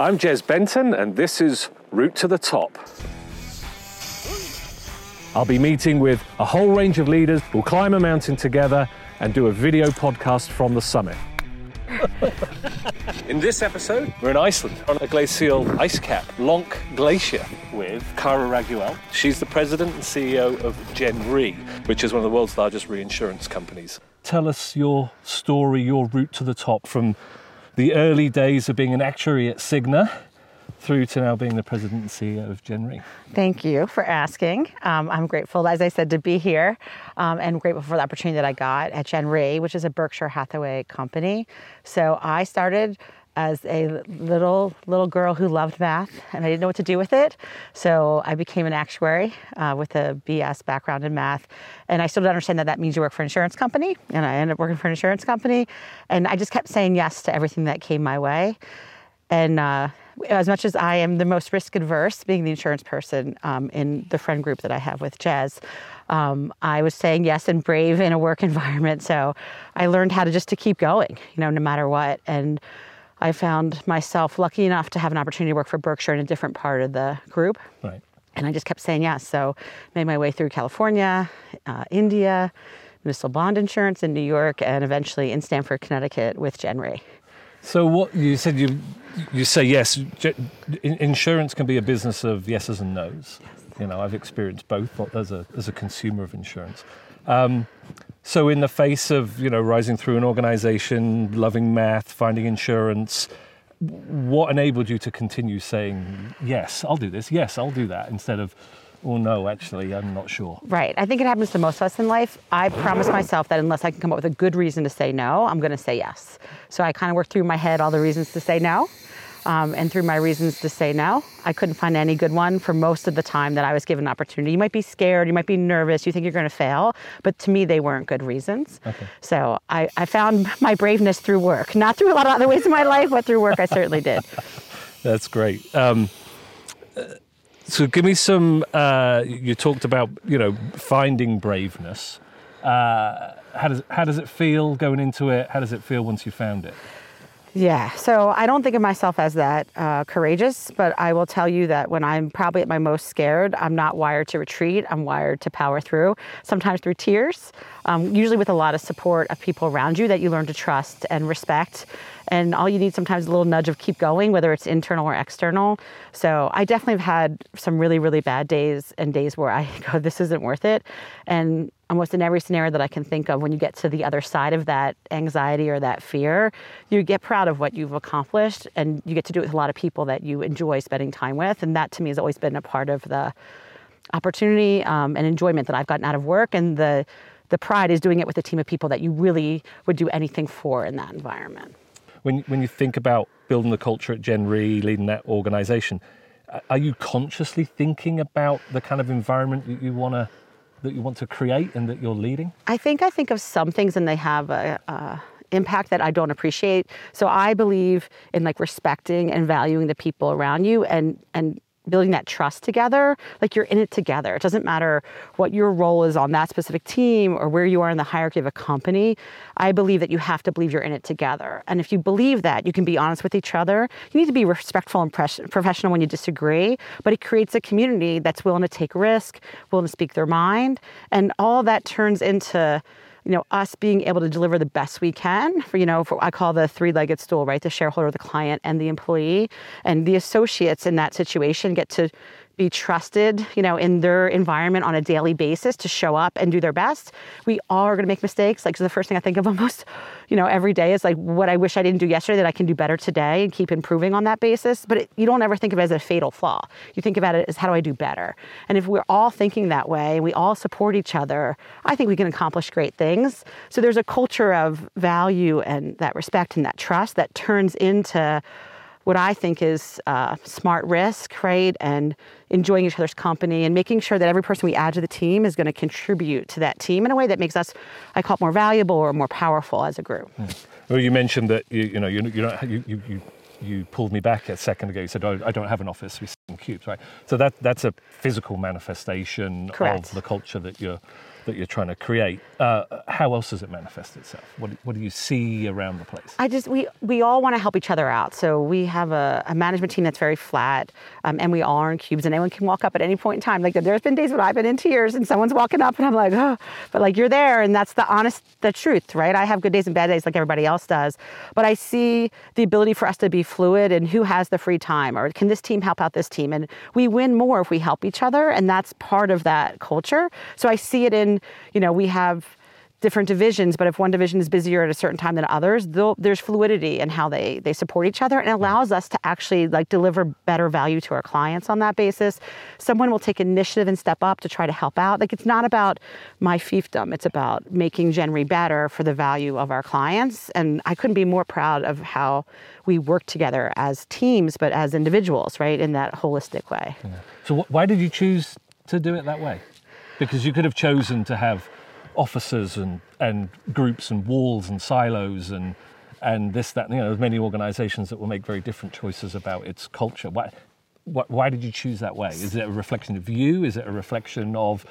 I'm Jez Benton, and this is Route to the Top. I'll be meeting with a whole range of leaders. We'll climb a mountain together and do a video podcast from the summit. in this episode, we're in Iceland on a glacial ice cap, Lonk Glacier, with Kara Raiguel. She's the president and CEO of Gen Re, which is one of the world's largest reinsurance companies. Tell us your story, your route to the top from the early days of being an actuary at Cigna through to now being the president and CEO of Gen Re. Thank you for asking. Um, I'm grateful, as I said, to be here um, and grateful for the opportunity that I got at Gen Re, which is a Berkshire Hathaway company. So I started as a little little girl who loved math and I didn't know what to do with it. So I became an actuary uh, with a BS background in math, and I still don't understand that that means you work for an insurance company. And I ended up working for an insurance company, and I just kept saying yes to everything that came my way. And uh, as much as I am the most risk adverse, being the insurance person um, in the friend group that I have with Jez, um, I was saying yes and brave in a work environment. So I learned how to just to keep going, you know, no matter what. And I found myself lucky enough to have an opportunity to work for Berkshire in a different part of the group. Right. And I just kept saying yes. So made my way through California, uh, India, municipal bond insurance in New York, and eventually in Stamford, Connecticut with Gen Re. So what you said you you say yes. Insurance can be a business of yeses and nos. Yes. You know, I've experienced both as a as a consumer of insurance. Um, so, in the face of you know rising through an organisation, loving math, finding insurance, what enabled you to continue saying yes, I'll do this, yes, I'll do that, instead of oh no, actually, I'm not sure. Right. I think it happens to most of us in life. I promise myself that unless I can come up with a good reason to say no, I'm going to say yes. So I kind of work through my head all the reasons to say no um, and through my reasons to say no. I couldn't find any good one for most of the time that I was given an opportunity. You might be scared, you might be nervous, you think you're going to fail, but to me, they weren't good reasons. Okay. So I, I found my braveness through work, not through a lot of other ways in my life, but through work, I certainly did. That's great. Um, so give me some. Uh, you talked about you know finding braveness. Uh, how does how does it feel going into it? How does it feel once you found it? Yeah, so I don't think of myself as that uh, courageous, but I will tell you that when I'm probably at my most scared, I'm not wired to retreat. I'm wired to power through, sometimes through tears, um, usually with a lot of support of people around you that you learn to trust and respect. And all you need sometimes a little nudge of keep going, whether it's internal or external. So I definitely have had some really, really bad days and days where I go, this isn't worth it. And almost in every scenario that I can think of, when you get to the other side of that anxiety or that fear, you get proud of what you've accomplished and you get to do it with a lot of people that you enjoy spending time with. And that to me has always been a part of the opportunity um, and enjoyment that I've gotten out of work. And the, the pride is doing it with a team of people that you really would do anything for in that environment. When, when you think about building the culture at Gen Re, leading that organization, are you consciously thinking about the kind of environment that you want to that you want to create and that you're leading? I think I think of some things and they have a, a impact that I don't appreciate. So I believe in like respecting and valuing the people around you and and building that trust together, like you're in it together. It doesn't matter what your role is on that specific team or where you are in the hierarchy of a company. I believe that you have to believe you're in it together. And if you believe that, you can be honest with each other. You need to be respectful and professional when you disagree, but it creates a community that's willing to take risk, willing to speak their mind, and all that turns into you know, us being able to deliver the best we can for, you know, for, I call the three-legged stool, right? The shareholder, the client, and the employee. And the associates in that situation get to be trusted, you know, in their environment on a daily basis to show up and do their best. We all are going to make mistakes. Like so the first thing I think of almost, you know, every day is like what I wish I didn't do yesterday that I can do better today and keep improving on that basis. But it, you don't ever think of it as a fatal flaw. You think about it as how do I do better? And if we're all thinking that way and we all support each other, I think we can accomplish great things. So there's a culture of value and that respect and that trust that turns into what I think is uh, smart risk, right? And enjoying each other's company and making sure that every person we add to the team is going to contribute to that team in a way that makes us, I call it more valuable or more powerful as a group. Hmm. Well, you mentioned that you, you know you, you don't you, you, you you pulled me back a second ago. You said, oh, I don't have an office. We sit in cubes, right? So that, that's a physical manifestation Correct. of the culture that you're that you're trying to create. Uh, how else does it manifest itself? What, what do you see around the place? I just we we all want to help each other out. So we have a, a management team that's very flat, um, and we all are in cubes, and anyone can walk up at any point in time. Like there's been days when I've been in tears, and someone's walking up, and I'm like, oh, but like you're there, and that's the honest, the truth, right? I have good days and bad days, like everybody else does, but I see the ability for us to be fluid and who has the free time, or can this team help out this team, and we win more if we help each other, and that's part of that culture. So I see it in, you know, we have different divisions, but if one division is busier at a certain time than others, there's fluidity in how they, they support each other and allows us to actually like deliver better value to our clients on that basis. Someone will take initiative and step up to try to help out. Like it's not about my fiefdom, it's about making Gen Re better for the value of our clients. And I couldn't be more proud of how we work together as teams, but as individuals, right, in that holistic way. Yeah. So wh- why did you choose to do it that way? Because you could have chosen to have officers and, and groups and walls and silos and and this that you know there's many organizations that will make very different choices about its culture. Why, why, why did you choose that way? Is it a reflection of you? Is it a reflection of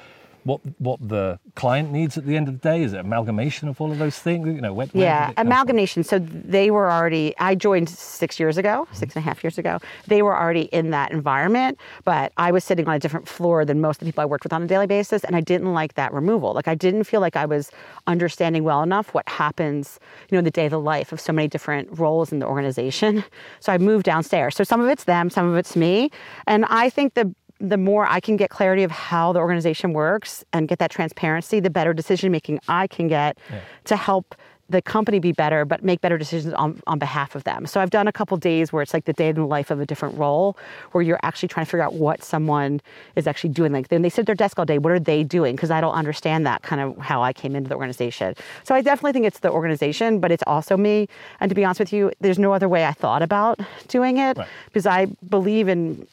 what what the client needs at the end of the day? Is it amalgamation of all of those things? You know, where, yeah, amalgamation. From? So they were already. I joined six years ago, mm-hmm. six and a half years ago. They were already in that environment, but I was sitting on a different floor than most of the people I worked with on a daily basis, and I didn't like that removal. Like I didn't feel like I was understanding well enough what happens, you know, in the day of the life of so many different roles in the organization. So I moved downstairs. So some of it's them, some of it's me, and I think the the more I can get clarity of how the organization works and get that transparency, the better decision making I can get yeah. to help the company be better, but make better decisions on, on behalf of them. So I've done a couple days where it's like the day in the life of a different role, where you're actually trying to figure out what someone is actually doing. Like then they sit at their desk all day. What are they doing? Because I don't understand that kind of how I came into the organization. So I definitely think it's the organization, but it's also me. And to be honest with you, there's no other way I thought about doing it right. because I believe in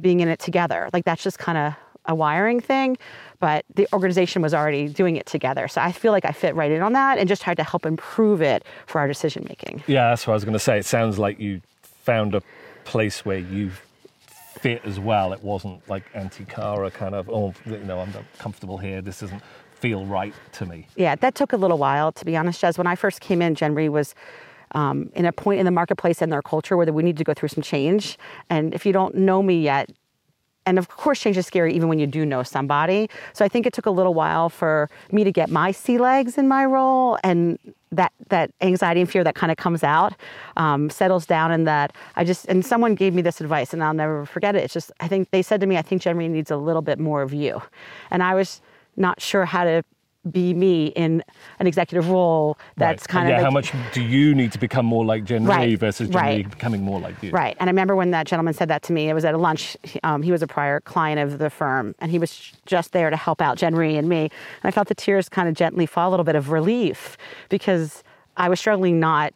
being in it together. Like that's just kind of a wiring thing, but the organization was already doing it together. So I feel like I fit right in on that and just tried to help improve it for our decision making. Yeah, that's what I was going to say. It sounds like you found a place where you fit as well. It wasn't like anti-Cara kind of, oh, you know, I'm not comfortable here. This doesn't feel right to me. Yeah, that took a little while, to be honest, Jez. When I first came in, Gen Re was um, in a point in the marketplace and their culture where we need to go through some change. And if you don't know me yet, and of course, change is scary even when you do know somebody. So I think it took a little while for me to get my sea legs in my role and that that anxiety and fear that kind of comes out um, settles down and that I just and someone gave me this advice and I'll never forget it. It's just I think they said to me, I think Gen Re needs a little bit more of you, and I was not sure how to be me in an executive role that's right. kind yeah, of like, how much do you need to become more like Gen Re, versus Gen Re. becoming more like you? Right. And I remember when that gentleman said that to me, it was at a lunch. Um, he was a prior client of the firm, and he was just there to help out Jen and me. And I felt the tears kind of gently fall, a little bit of relief because I was struggling not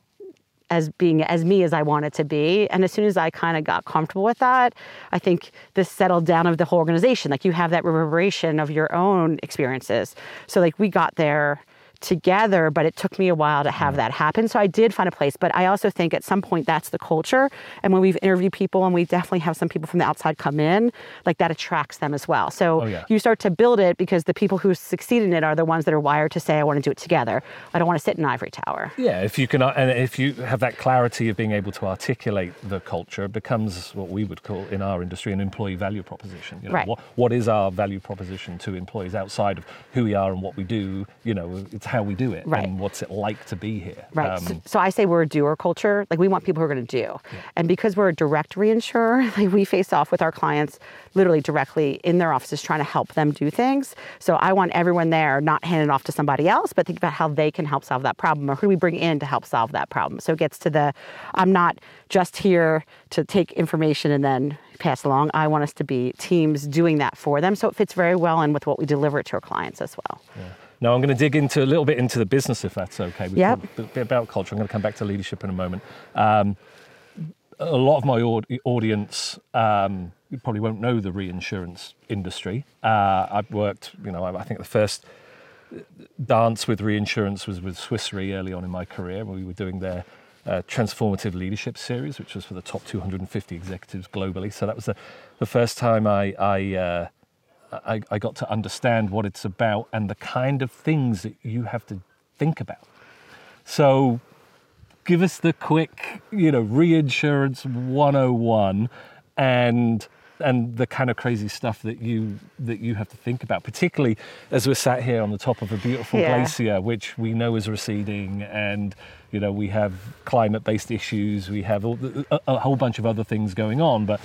as being as me as I wanted to be. And as soon as I kind of got comfortable with that, I think this settled down of the whole organization. Like you have that reverberation of your own experiences. So like we got there together, but it took me a while to have that happen. So I did find a place, but I also think at some point that's the culture. And when we've interviewed people and we definitely have some people from the outside come in, like that attracts them as well. So oh, yeah. you start to build it because the people who succeed in it are the ones that are wired to say, I want to do it together. I don't want to sit in an ivory tower. Yeah, if you can, uh, and if you have that clarity of being able to articulate the culture, it becomes what we would call in our industry an employee value proposition. You know, right. what, what is our value proposition to employees outside of who we are and what we do? You know, it's how we do it right. and what's it like to be here. Right. Um, so, so, I say we're a doer culture. Like we want people who are going to do. Yeah. And because we're a direct reinsurer, like we face off with our clients literally directly in their offices trying to help them do things. So I want everyone there not handing off to somebody else, but think about how they can help solve that problem or who do we bring in to help solve that problem. So it gets to the I'm not just here to take information and then pass along. I want us to be teams doing that for them. So it fits very well in with what we deliver to our clients as well. Yeah. Now I'm going to dig into a little bit into the business, if that's okay. Yeah. A bit about culture. I'm going to come back to leadership in a moment. Um, a lot of my audience um, probably won't know the reinsurance industry. Uh, I've worked, you know, I think the first dance with reinsurance was with Swiss Re early on in my career. We were doing their uh, transformative leadership series, which was for the top 250 executives globally. So that was the, the first time I, I uh, I, I got to understand what it's about and the kind of things that you have to think about. So, give us the quick, you know, reinsurance 101 and and the kind of crazy stuff that you that you have to think about, particularly as we're sat here on the top of a beautiful Yeah. glacier, which we know is receding, and you know we have climate-based issues, we have the, a, a whole bunch of other things going on, but.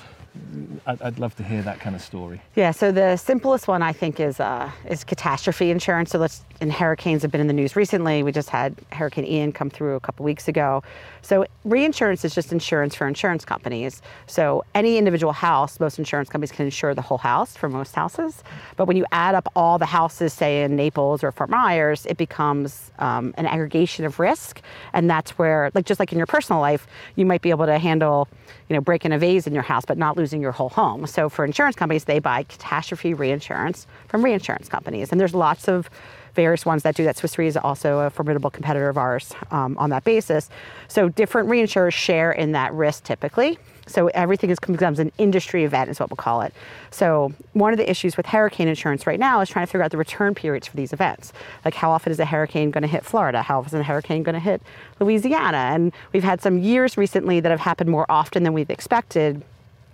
I'd, I'd love to hear that kind of story. Yeah, so the simplest one I think is uh, is catastrophe insurance. So let's and hurricanes have been in the news recently. We just had Hurricane Ian come through a couple weeks ago. So reinsurance is just insurance for insurance companies. So any individual house, most insurance companies can insure the whole house for most houses. But when you add up all the houses, say in Naples or Fort Myers, it becomes um, an aggregation of risk, and that's where, like just like in your personal life, you might be able to handle, you know, breaking a vase in your house, but not losing your whole home. So for insurance companies, they buy catastrophe reinsurance from reinsurance companies, and there's lots of various ones that do that. Swiss Re is also a formidable competitor of ours um, on that basis. So different reinsurers share in that risk typically. So everything is, becomes an industry event, is what we'll call it. So one of the issues with hurricane insurance right now is trying to figure out the return periods for these events. Like how often is a hurricane going to hit Florida? How often is a hurricane going to hit Louisiana? And we've had some years recently that have happened more often than we've expected.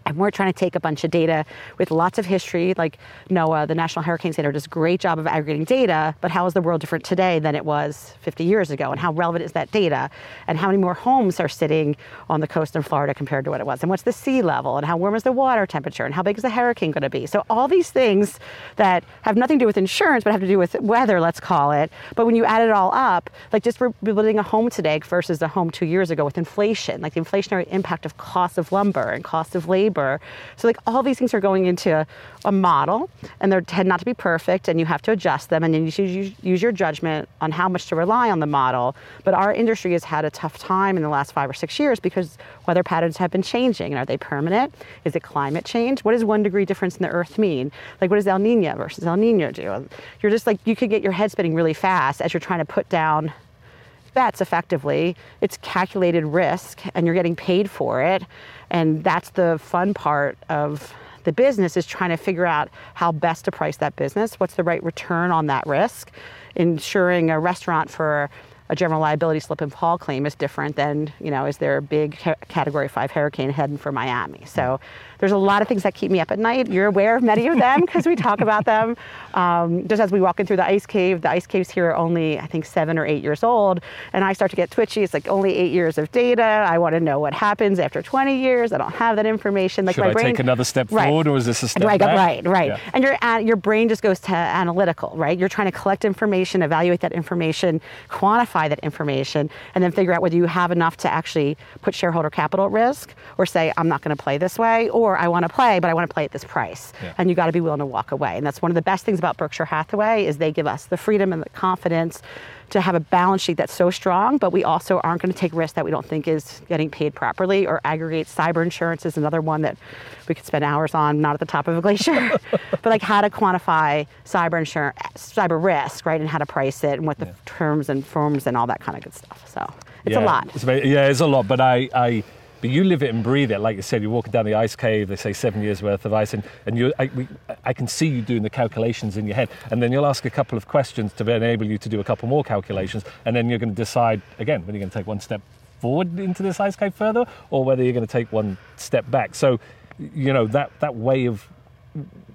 And we're trying to take a bunch of data with lots of history, like NOAA, the National Hurricane Center, does a great job of aggregating data. But how is the world different today than it was 50 years ago? And how relevant is that data? And how many more homes are sitting on the coast in Florida compared to what it was? And what's the sea level? And how warm is the water temperature? And how big is the hurricane going to be? So all these things that have nothing to do with insurance, but have to do with weather, let's call it. But when you add it all up, like just building a home today versus a home two years ago with inflation, like the inflationary impact of cost of lumber and cost of labor. So like all these things are going into a model and they tend not to be perfect and you have to adjust them and then you should use your judgment on how much to rely on the model. But our industry has had a tough time in the last five or six years because weather patterns have been changing. And are they permanent? Is it climate change? What does one degree difference in the earth mean? Like what does El Nino versus El Nino do? You're just like, you could get your head spinning really fast as you're trying to put down bets effectively. It's calculated risk and you're getting paid for it. And that's the fun part of the business is trying to figure out how best to price that business. What's the right return on that risk? Insuring a restaurant for a general liability slip and fall claim is different than, you know, is there a big category five hurricane heading for Miami? So there's a lot of things that keep me up at night. You're aware of many of them because we talk about them. Um, just as we walk in through the ice cave, the ice caves here are only, I think, seven or eight years old. And I start to get twitchy. It's like only eight years of data. I want to know what happens after 20 years. I don't have that information. Like Should my I brain, take another step Right. forward, or is this a step Right, back? right, right. Yeah. And your your brain just goes to analytical, right? You're trying to collect information, evaluate that information, quantify that information, and then figure out whether you have enough to actually put shareholder capital at risk, or say I'm not going to play this way, or I want to play, but I want to play at this price. Yeah. And you got to be willing to walk away. And that's one of the best things about Berkshire Hathaway is they give us the freedom and the confidence to have a balance sheet that's so strong, but we also aren't going to take risks that we don't think is getting paid properly or aggregate cyber insurance is another one that we could spend hours on, not at the top of a glacier, but like how to quantify cyber insurance, cyber risk, right, and how to price it and what the Yeah. terms and forms and all that kind of good stuff. So it's yeah, a lot. It's very, yeah, it's a lot. But I, I, but you live it and breathe it. Like you said, you're walking down the ice cave. They say seven years worth of ice, and, and you, I, we, I can see you doing the calculations in your head. And then you'll ask a couple of questions to enable you to do a couple more calculations, and then you're going to decide again whether you're going to take one step forward into this ice cave further, or whether you're going to take one step back. So, you know that that way of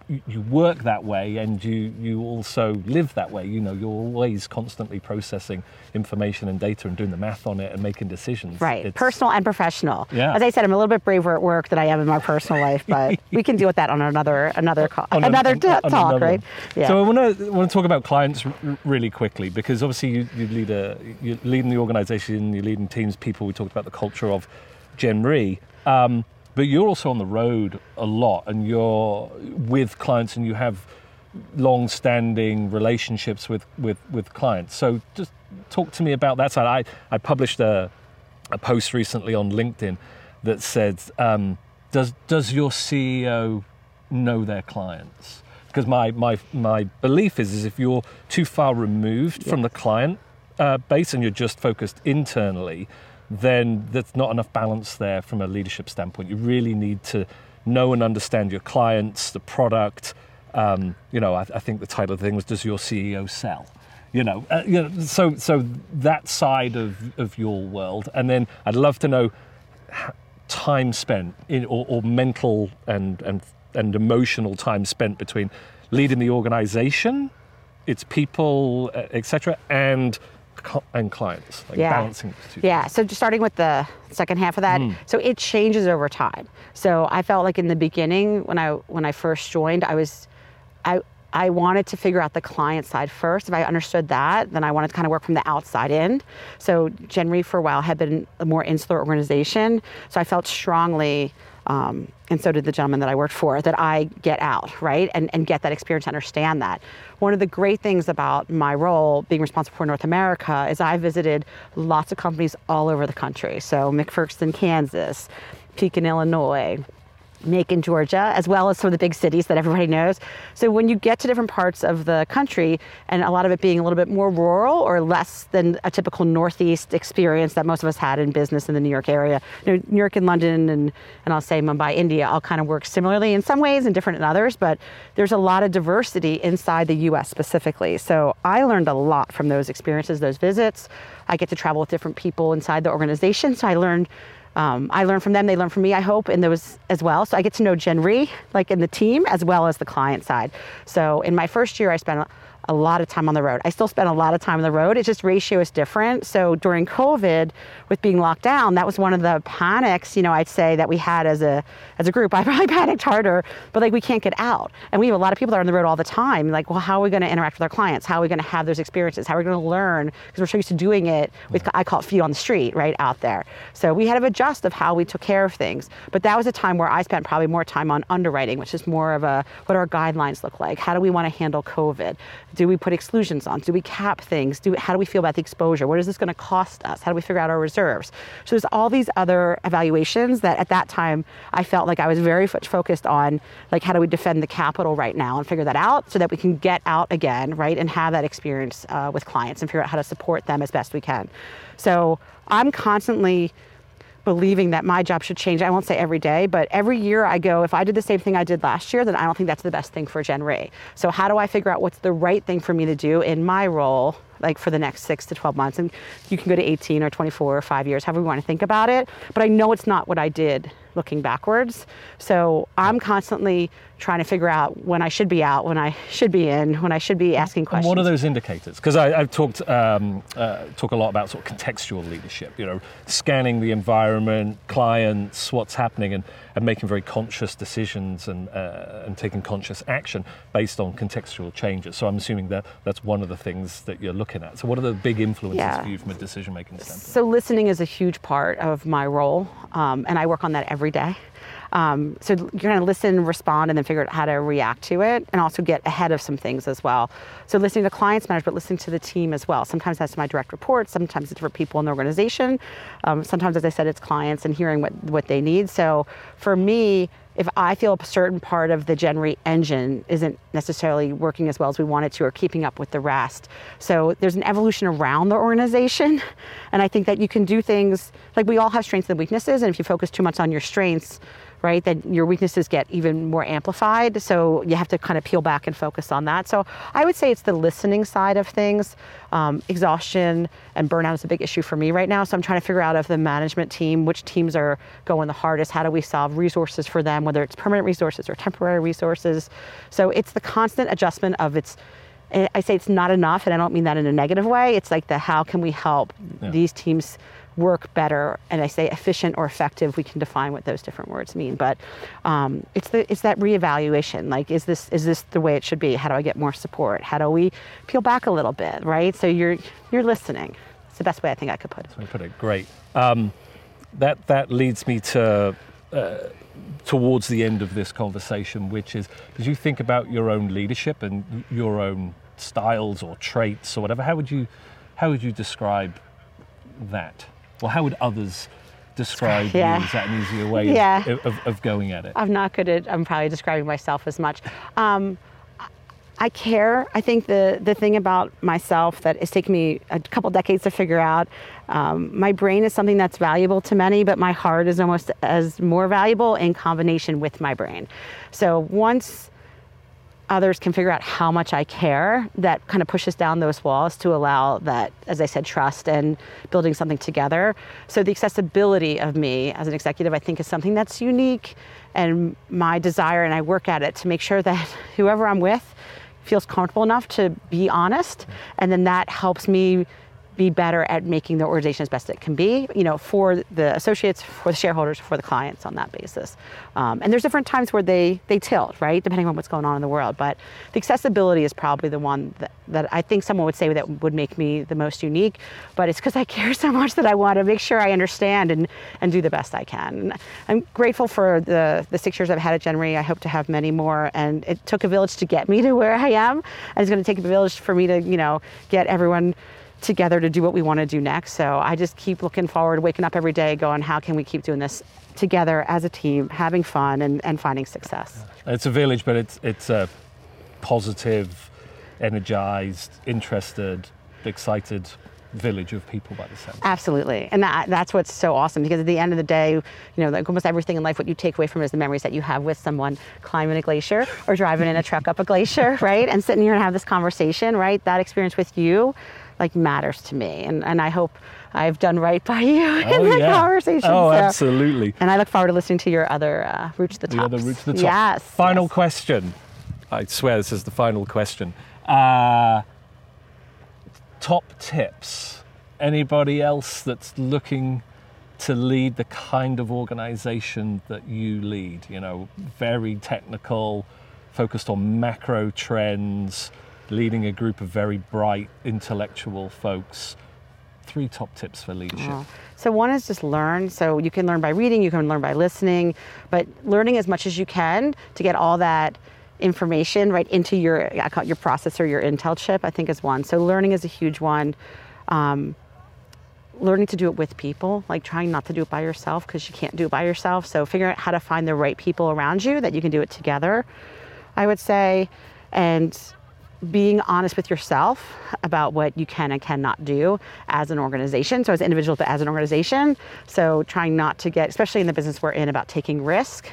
you- work that way and you, you also live that way. You know, you're always constantly processing information and data and doing the math on it and making decisions. Right, It's- personal and professional. Yeah. As I said, I'm a little bit braver at work than I am in my personal life, but we can deal with that on another another call, on another on- t- on talk, another right? one. So I want to want to talk about clients r- really quickly because obviously you, you lead a you're leading the organisation, you're leading teams, people. We talked about the culture of Gen Re, um, but you're also on the road a lot, and you're with clients, and you have long-standing relationships with with with clients. So just talk to me about that side. I I published a a post recently on LinkedIn that said, um, "Does does your CEO know their clients?" Because my my my belief is is if you're too far removed from the client uh, base and you're just focused internally, then there's not enough balance there from a leadership standpoint. You really need to know and understand your clients, the product. Um, you know, I, I think the title of the thing was "Does Your CEO Sell?" You know, uh, you know, so so that side of of your world, and then I'd love to know time spent in or, or mental and and and emotional time spent between leading the organization, its people, etc., and and clients, like balancing those two. Yeah. So just starting with the second half of that, Hmm. so it changes over time. So I felt like in the beginning when I when I first joined, I was, I I wanted to figure out the client side first. If I understood that, then I wanted to kind of work from the outside in. So Gen Re for a while had been a more insular organization, so I felt strongly. Um, and so did the gentleman that I worked for, that I get out, right? And, and get that experience, understand that. One of the great things about my role being responsible for North America is I visited lots of companies all over the country. So McPherson, Kansas, Pekin, Illinois, Macon, Georgia, as well as some of the big cities that everybody knows. So when you get to different parts of the country, and a lot of it being a little bit more rural or less than a typical Northeast experience that most of us had in business in the New York area, you know, New York and London and, and I'll say Mumbai, India, all kind of work similarly in some ways and different in others, but there's a lot of diversity inside the US specifically. So I learned a lot from those experiences, those visits. I get to travel with different people inside the organization, so I learned um, I learn from them, they learn from me, I hope, and those as well. So I get to know Gen Re, like in the team, as well as the client side. So in my first year, I spent a, lot of time on the road. I still spend a lot of time on the road. It's just ratio is different. So during COVID, with being locked down, that was one of the panics, you know, I'd say that we had as a as a group. I probably panicked harder, but like we can't get out. And we have a lot of people that are on the road all the time. Like, well, how are we going to interact with our clients? How are we going to have those experiences? How are we going to learn? Because we're so used to doing it with, I call it feet on the street, right out there. So we had to adjust of how we took care of things. But that was a time where I spent probably more time on underwriting, which is more of a what our guidelines look like. How do we want to handle COVID? Do we put exclusions on? Do we cap things? Do how do we feel about the exposure? What is this going to cost us? How do we figure out our reserves? So there's all these other evaluations that at that time I felt like I was very much focused on like how do we defend the capital right now and figure that out so that we can get out again, right, and have that experience uh, with clients and figure out how to support them as best we can. So I'm constantly believing that my job should change. I won't say every day, but every year I go, if I did the same thing I did last year, then I don't think that's the best thing for Gen Re. So how do I figure out what's the right thing for me to do in my role, like for the next six to 12 months? And you can go to 18 or 24 or five years, however you want to think about it. But I know it's not what I did looking backwards. So I'm constantly trying to figure out when I should be out, when I should be in, when I should be asking And questions. what are those indicators? Because I've talked um, uh, talk a lot about sort of contextual leadership. You know, scanning the environment, clients, what's happening, and, and making very conscious decisions and uh, and taking conscious action based on contextual changes. So I'm assuming that that's one of the things that you're looking at. So what are the big influences Yeah. for you from a decision making standpoint? So listening is a huge part of my role, um, and I work on that every day. Um, so you're going to listen, respond, and then figure out how to react to it, and also get ahead of some things as well. So listening to clients matters, but listening to the team as well. Sometimes that's my direct reports. Sometimes it's different people in the organization. Um, sometimes, as I said, it's clients and hearing what what they need. So for me, if I feel a certain part of the Gen Re engine isn't necessarily working as well as we want it to or keeping up with the rest. So there's an evolution around the organization. And I think that you can do things like we all have strengths and weaknesses. And if you focus too much on your strengths, right, then your weaknesses get even more amplified. So you have to kind of peel back and focus on that. So I would say it's the listening side of things. Um, exhaustion and burnout is a big issue for me right now. So I'm trying to figure out of the management team which teams are going the hardest. How do we solve resources for them, whether it's permanent resources or temporary resources? So it's the constant adjustment of its. I say it's not enough, and I don't mean that in a negative way. It's like the how can we help Yeah. these teams work better? And I say efficient or effective. We can define what those different words mean, but um, it's the it's that reevaluation. Like, is this is this the way it should be? How do I get more support? How do we peel back a little bit? Right. So you're you're listening. It's the best way I think I could put it. Put it great. Um, that that leads me to uh, towards the end of this conversation, which is as you think about your own leadership and your own styles or traits or whatever. How would you how would you describe that? Or how would others describe Yeah. you? Is that an easier way of- of, of, going at it? I'm not good at. I'm probably describing myself as much. Um, I care. I think the the thing about myself that it's taken me a couple decades to figure out. Um, my brain is something that's valuable to many, but my heart is almost as more valuable in combination with my brain. So once others can figure out how much I care, that kind of pushes down those walls to allow that, as I said, trust and building something together. So the accessibility of me as an executive, I think, is something that's unique, and my desire, and I work at it to make sure that whoever I'm with feels comfortable enough to be honest, and then that helps me be better at making the organization as best it can be, you know, for the associates, for the shareholders, for the clients on that basis. Um, and there's different times where they they tilt, right, depending on what's going on in the world. But the accessibility is probably the one that, that I think someone would say that would make me the most unique. But it's because I care so much that I want to make sure I understand and, and do the best I can. And I'm grateful for the, the six years I've had at Gen Re. I hope to have many more. And it took a village to get me to where I am. And it's going to take a village for me to, you know, get everyone together to do what we want to do next. So I just keep looking forward, waking up every day, going, how can we keep doing this together as a team, having fun and, and finding success? It's a village, but it's it's a positive, energized, interested, excited village of people by the sound. Absolutely, and that, that's what's so awesome because at the end of the day, you know, like almost everything in life, what you take away from is the memories that you have with someone climbing a glacier or driving in a truck up a glacier, right? And sitting here and have this conversation, right? That experience with you like matters to me. And, and I hope I've done right by you oh, in that yeah. conversation. Oh, so. absolutely. And I look forward to listening to your other uh, route to the top. The other route to the top. Yes. Final yes. question. I swear this is the final question. Uh, top tips. Anybody else that's looking to lead the kind of organization that you lead? You know, very technical, focused on macro trends leading a group of very bright, intellectual folks. Three top tips for leadership. So one is just learn. So you can learn by reading, you can learn by listening, but learning as much as you can to get all that information right into your I call it your processor, your Intel chip. I think is one. So learning is a huge one. Um, learning to do it with people, like trying not to do it by yourself because you can't do it by yourself. So figuring out how to find the right people around you that you can do it together. I would say, and being honest with yourself about what you can and cannot do as an organization. So, as individuals, but as an organization. So, trying not to get, especially in the business we're in, about taking risk,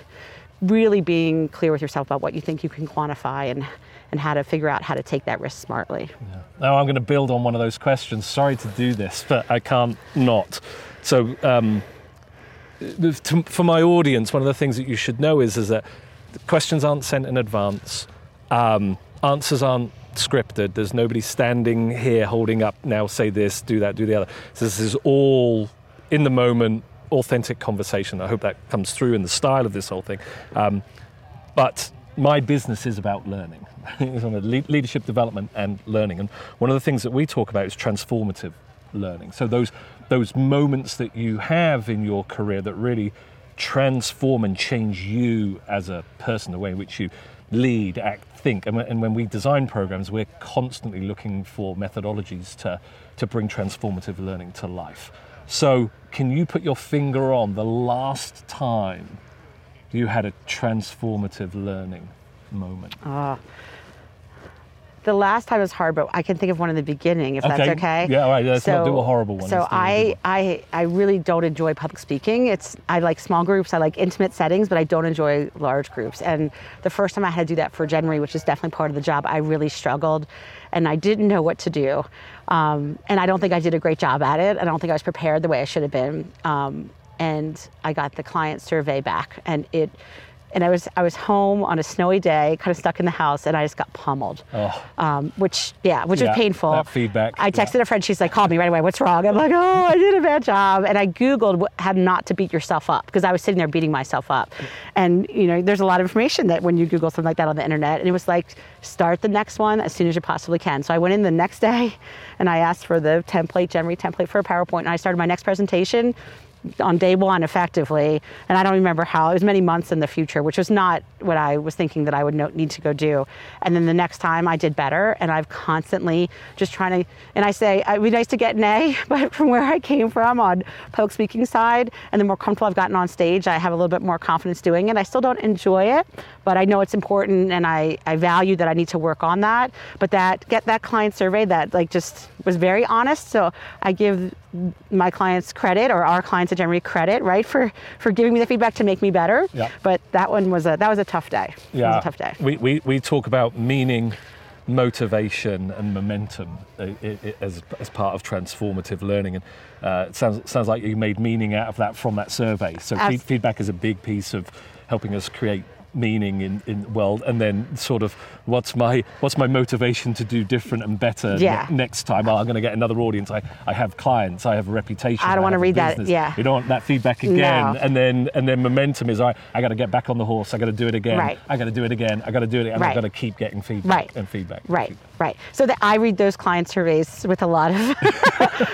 really being clear with yourself about what you think you can quantify and, and how to figure out how to take that risk smartly. Yeah. Now, I'm going to build on one of those questions. Sorry to do this, but I can't not. So, um, to, for my audience, one of the things that you should know is, is that questions aren't sent in advance. Um, answers aren't scripted. There's nobody standing here holding up, now say this, do that, do the other. So this is all in the moment, authentic conversation. I hope that comes through in the style of this whole thing. Um, but my business is about learning. it's on leadership development and learning. And one of the things that we talk about is transformative learning. So those those moments that you have in your career that really transform and change you as a person, the way in which you lead, act, think. And, when we design programs, we're constantly looking for methodologies to, to bring transformative learning to life. So, can you put your finger on the last time you had a transformative learning moment? Uh, the last time was hard, but I can think of one in the beginning, if okay. that's okay. Yeah, all right. Let's so, not do a horrible one. So I, I, I really don't enjoy public speaking. It's I like small groups, I like intimate settings, but I don't enjoy large groups. And the first time I had to do that for Gen Re, which is definitely part of the job, I really struggled, and I didn't know what to do. Um, and I don't think I did a great job at it. I don't think I was prepared the way I should have been. Um, and I got the client survey back, and it and I was I was home on a snowy day, kind of stuck in the house, and I just got pummeled. Oh. Um, which yeah, which yeah, was painful. That feedback. I texted yeah. a friend. She's like, "Call me right away. What's wrong?" I'm like, "Oh, I did a bad job." And I googled how not to beat yourself up because I was sitting there beating myself up. And you know, there's a lot of information that when you Google something like that on the internet, and it was like, start the next one as soon as you possibly can. So I went in the next day, and I asked for the template, Gen Re template for a PowerPoint, and I started my next presentation on day one effectively. And i don't remember how it was many months in the future which was not what i was thinking that i would need to go do and then the next time i did better and i've constantly just trying to and i say it'd be nice to get an a but from where i came from on public speaking side and the more comfortable i've gotten on stage i have a little bit more confidence doing it i still don't enjoy it but i know it's important and i, I value that i need to work on that but that get that client survey that like just was very honest so i give my clients credit or our clients at Gen Re credit, right, for for giving me the feedback to make me better. Yeah. But that one was a that was a tough day. It was a tough day. We, we, we talk about meaning, motivation, and momentum uh, as, as part of transformative learning. And uh, it sounds, sounds like you made meaning out of that from that survey. So feed, feedback is a big piece of helping us create meaning in, in well and then sort of what's my what's my motivation to do different and better ne- next time oh, i'm going to get another audience I, I have clients i have a reputation I don't have a read that, yeah. you don't want that feedback again No. and then and then momentum is i, I got to get back on the horse i got to do it again Right. I got to do it again. I got to do it, again. and I've got to keep getting feedback Right. and feedback. and Right, feedback. right. So that I read those client surveys with a lot of,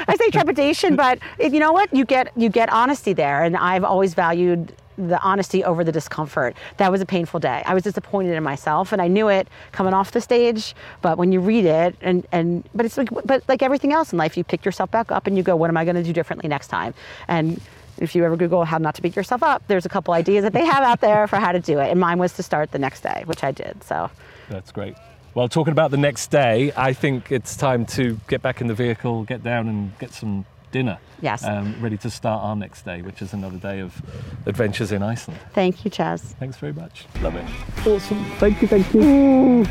I say trepidation, but if, you know what? You get you get honesty there, and I've always valued the honesty over the discomfort. That was a painful day. I was disappointed in myself, and I knew it coming off the stage. But when you read it, and and but it's like but like everything else in life, you pick yourself back up and you go, what am I going to do differently next time? And if you ever Google how not to beat yourself up, there's a couple ideas that they have out there for how to do it. And mine was to start the next day, which I did. So. That's great. Well, talking about the next day, I think it's time to get back in the vehicle, get down, and get some dinner. Yes. Um, ready to start our next day, which is another day of adventures in Iceland. Thank you, Jez. Thanks very much. Love it. Awesome. Thank you. Thank you.